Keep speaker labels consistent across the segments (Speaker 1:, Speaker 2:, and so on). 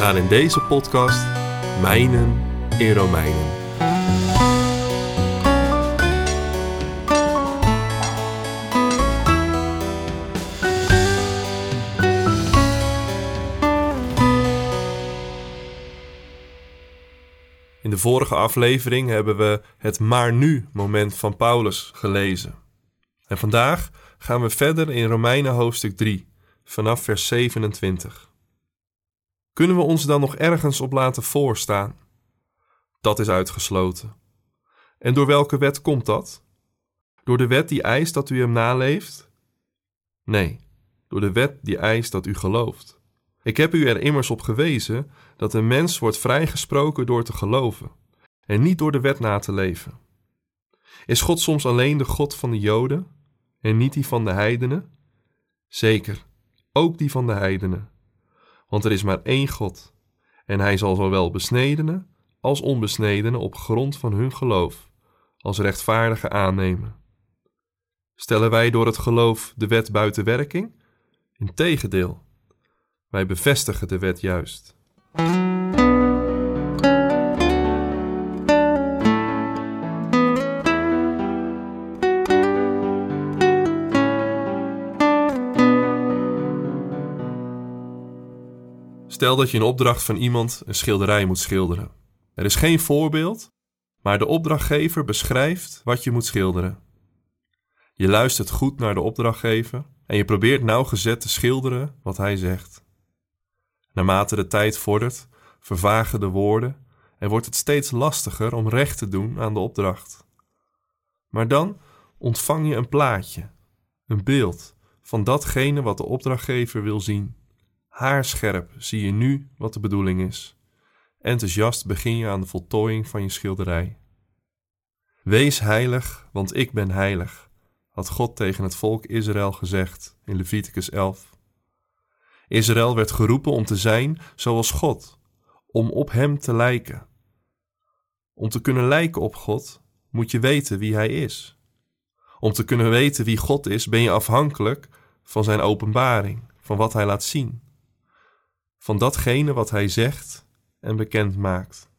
Speaker 1: Gaan in deze podcast mijnen in Romeinen. In de vorige aflevering hebben we het maar nu moment van Paulus gelezen. En vandaag gaan we verder in Romeinen hoofdstuk 3, vanaf vers 27. Kunnen we ons dan nog ergens op laten voorstaan? Dat is uitgesloten. En door welke wet komt dat? Door de wet die eist dat u hem naleeft? Nee, door de wet die eist dat u gelooft. Ik heb u er immers op gewezen dat een mens wordt vrijgesproken door te geloven en niet door de wet na te leven. Is God soms alleen de God van de Joden en niet die van de heidenen? Zeker, ook die van de heidenen. Want er is maar één God en hij zal zowel besnedenen als onbesnedenen op grond van hun geloof als rechtvaardige aannemen. Stellen wij door het geloof de wet buiten werking? Integendeel. Wij bevestigen de wet juist. Stel dat je een opdracht van iemand een schilderij moet schilderen. Er is geen voorbeeld, maar de opdrachtgever beschrijft wat je moet schilderen. Je luistert goed naar de opdrachtgever en je probeert nauwgezet te schilderen wat hij zegt. Naarmate de tijd vordert, vervagen de woorden en wordt het steeds lastiger om recht te doen aan de opdracht. Maar dan ontvang je een plaatje, een beeld van datgene wat de opdrachtgever wil zien. Haarscherp zie je nu wat de bedoeling is. Enthousiast begin je aan de voltooiing van je schilderij. Wees heilig, want ik ben heilig, had God tegen het volk Israël gezegd in Leviticus 11. Israël werd geroepen om te zijn zoals God, om op Hem te lijken. Om te kunnen lijken op God moet je weten wie Hij is. Om te kunnen weten wie God is, ben je afhankelijk van Zijn openbaring, van wat Hij laat zien, van datgene wat Hij zegt en bekend maakt.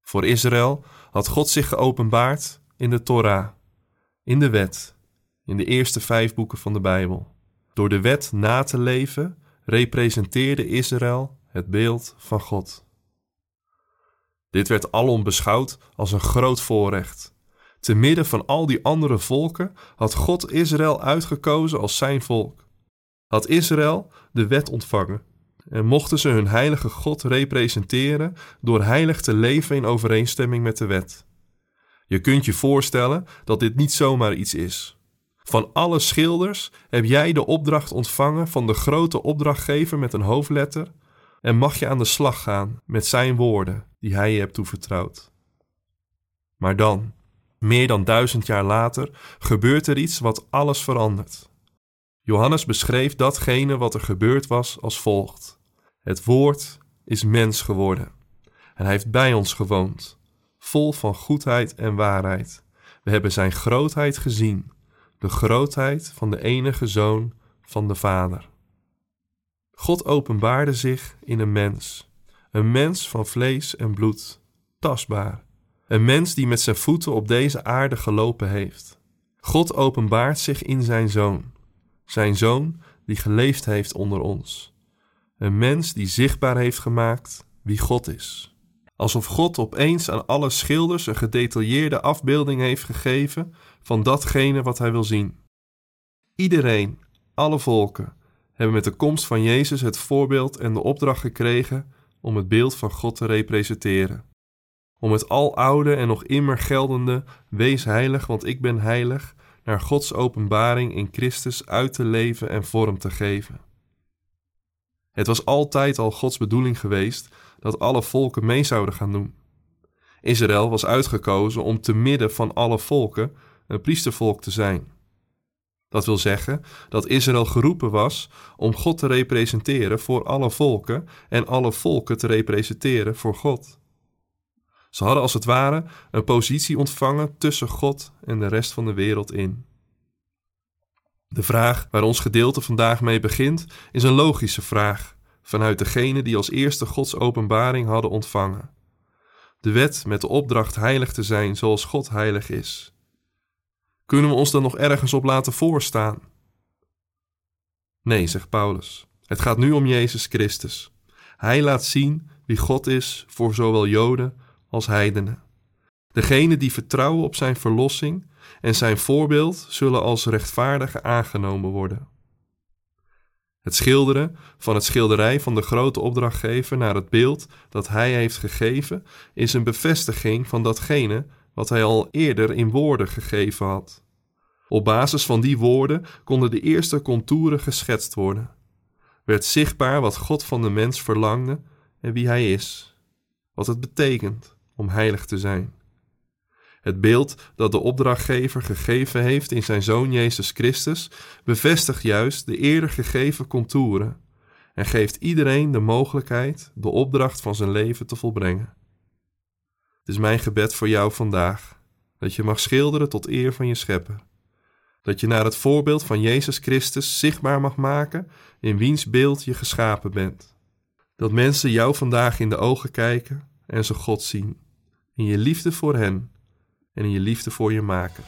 Speaker 1: Voor Israël had God zich geopenbaard in de Torah, in de wet, in de eerste vijf boeken van de Bijbel. Door de wet na te leven representeerde Israël het beeld van God. Dit werd alom beschouwd als een groot voorrecht. Te midden van al die andere volken had God Israël uitgekozen als zijn volk. Had Israël de wet ontvangen en mochten ze hun heilige God representeren door heilig te leven in overeenstemming met de wet. Je kunt je voorstellen dat dit niet zomaar iets is. Van alle schilders heb jij de opdracht ontvangen van de grote opdrachtgever met een hoofdletter en mag je aan de slag gaan met zijn woorden die hij je hebt toevertrouwd. Maar dan, meer dan duizend jaar later, gebeurt er iets wat alles verandert. Johannes beschreef datgene wat er gebeurd was als volgt: Het woord is mens geworden en hij heeft bij ons gewoond, vol van goedheid en waarheid. We hebben zijn grootheid gezien de grootheid van de enige zoon van de Vader. God openbaarde zich in een mens, een mens van vlees en bloed, tastbaar, een mens die met zijn voeten op deze aarde gelopen heeft. God openbaart zich in zijn zoon, zijn zoon die geleefd heeft onder ons, een mens die zichtbaar heeft gemaakt wie God is. Alsof God opeens aan alle schilders een gedetailleerde afbeelding heeft gegeven van datgene wat hij wil zien. Iedereen, alle volken, hebben met de komst van Jezus het voorbeeld en de opdracht gekregen om het beeld van God te representeren. Om het aloude en nog immer geldende Wees heilig, want ik ben heilig, naar Gods openbaring in Christus uit te leven en vorm te geven. Het was altijd al Gods bedoeling geweest dat alle volken mee zouden gaan doen. Israël was uitgekozen om te midden van alle volken een priestervolk te zijn. Dat wil zeggen dat Israël geroepen was om God te representeren voor alle volken en alle volken te representeren voor God. Ze hadden als het ware een positie ontvangen tussen God en de rest van de wereld in. De vraag waar ons gedeelte vandaag mee begint is een logische vraag vanuit degene die als eerste Gods openbaring hadden ontvangen. De wet met de opdracht heilig te zijn zoals God heilig is. Kunnen we ons dan nog ergens op laten voorstaan? Nee, zegt Paulus. Het gaat nu om Jezus Christus. Hij laat zien wie God is voor zowel Joden als heidenen. Degenen die vertrouwen op zijn verlossing en zijn voorbeeld zullen als rechtvaardigen aangenomen worden. Het schilderen van het schilderij van de grote opdrachtgever naar het beeld dat hij heeft gegeven is een bevestiging van datgene wat hij al eerder in woorden gegeven had. Op basis van die woorden konden de eerste contouren geschetst worden. Werd zichtbaar wat God van de mens verlangde en wie hij is, wat het betekent om heilig te zijn. Het beeld dat de opdrachtgever gegeven heeft in zijn zoon Jezus Christus bevestigt juist de eerder gegeven contouren en geeft iedereen de mogelijkheid de opdracht van zijn leven te volbrengen. Het is mijn gebed voor jou vandaag dat je mag schilderen tot eer van je schepper. Dat je naar het voorbeeld van Jezus Christus zichtbaar mag maken in wiens beeld je geschapen bent. Dat mensen jou vandaag in de ogen kijken en ze God zien, in je liefde voor hen en in je liefde voor je maken.